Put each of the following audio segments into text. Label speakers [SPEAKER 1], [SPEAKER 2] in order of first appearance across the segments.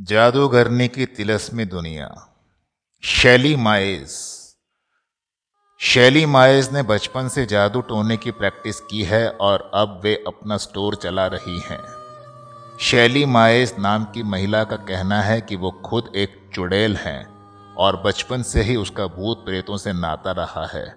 [SPEAKER 1] जादूगरनी की तिलस्मी दुनिया। शैली माइज शैली माइज ने बचपन से जादू टोने की प्रैक्टिस की है और अब वे अपना स्टोर चला रही हैं। शैली माइज नाम की महिला का कहना है कि वो खुद एक चुड़ैल हैं और बचपन से ही उसका भूत प्रेतों से नाता रहा है।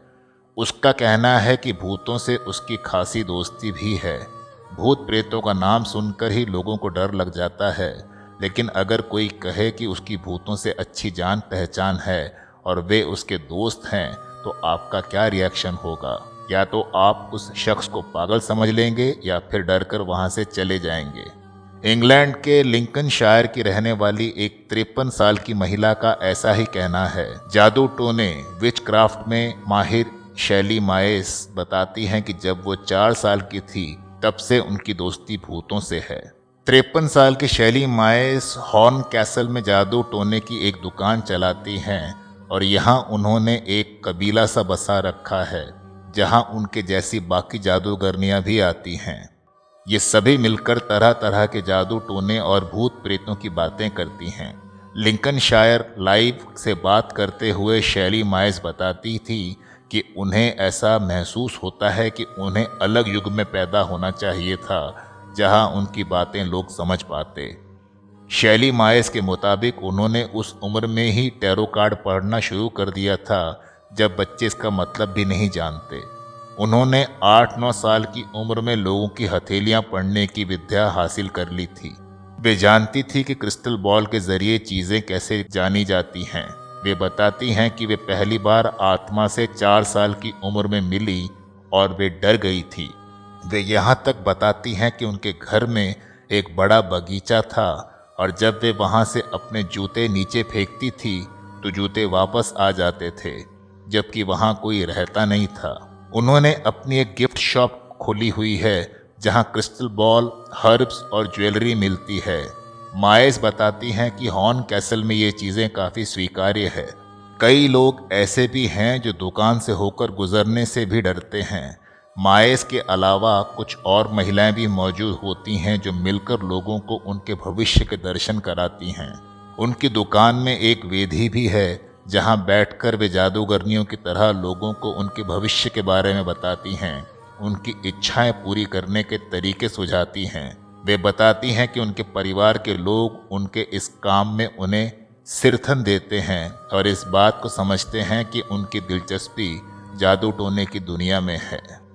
[SPEAKER 1] उसका कहना है कि भूतों से उसकी खासी दोस्ती भी है। भूत प्रेतों का नाम सुनकर ही लोगों को डर लग जाता है लेकिन अगर कोई कहे कि उसकी भूतों से अच्छी जान पहचान है और वे उसके दोस्त हैं तो आपका क्या रिएक्शन होगा? या तो आप उस शख्स को पागल समझ लेंगे या फिर डर कर वहाँ से चले जाएँगे। इंग्लैंड के लिंकन शायर की रहने वाली एक तिरपन साल की महिला का ऐसा ही कहना है। जादू टोने विच क्राफ्ट में माहिर शैली माएस बताती हैं कि जब वो चार साल की थी, तब से उनकी दोस्ती भूतों से है। तिरपन साल की शैली माइस हॉर्न कैसल में जादू टोने की एक दुकान चलाती हैं और यहाँ उन्होंने एक कबीला सा बसा रखा है, जहाँ उनके जैसी बाकी जादूगरनियाँ भी आती हैं। ये सभी मिलकर तरह तरह के जादू टोने और भूत प्रेतों की बातें करती हैं। लिंकन शायर लाइव से बात करते हुए शैली माइस बताती थी कि उन्हें ऐसा महसूस होता है कि उन्हें अलग युग में पैदा होना चाहिए था जहाँ उनकी बातें लोग समझ पाते। शैली मायस के मुताबिक उन्होंने उस उम्र में ही टैरो कार्ड पढ़ना शुरू कर दिया था, जब बच्चे इसका मतलब भी नहीं जानते। उन्होंने आठ नौ साल की उम्र में लोगों की हथेलियाँ पढ़ने की विद्या हासिल कर ली थी। वे जानती थी कि क्रिस्टल बॉल के ज़रिए चीज़ें कैसे जानी जाती हैं। वे बताती हैं कि वे पहली बार आत्मा से चार साल की उम्र में मिली और वे डर गई थी। वे यहाँ तक बताती हैं कि उनके घर में एक बड़ा बगीचा था, और जब वे वहाँ से अपने जूते नीचे फेंकती थी तो जूते वापस आ जाते थे, जबकि वहाँ कोई रहता नहीं था। उन्होंने अपनी एक गिफ्ट शॉप खोली हुई है, जहाँ क्रिस्टल बॉल, हर्ब्स और ज्वेलरी मिलती है। मायस बताती हैं कि हॉर्न कैसल में ये चीज़ें काफ़ी स्वीकार्य है। कई लोग ऐसे भी हैं जो दुकान से होकर गुजरने से भी डरते हैं। माएस के अलावा कुछ और महिलाएँ भी मौजूद होती हैं जो मिलकर लोगों को उनके भविष्य के दर्शन कराती हैं। उनकी दुकान में एक वेदी भी है, जहाँ बैठकर वे जादूगरनियों की तरह लोगों को उनके भविष्य के बारे में बताती हैं। उनकी इच्छाएँ पूरी करने के तरीके सुझाती हैं। वे बताती हैं कि उनके परिवार के लोग उनके इस काम में उन्हें सिरथन देते हैं और इस बात को समझते हैं कि उनकी दिलचस्पी जादू टोने की दुनिया में है।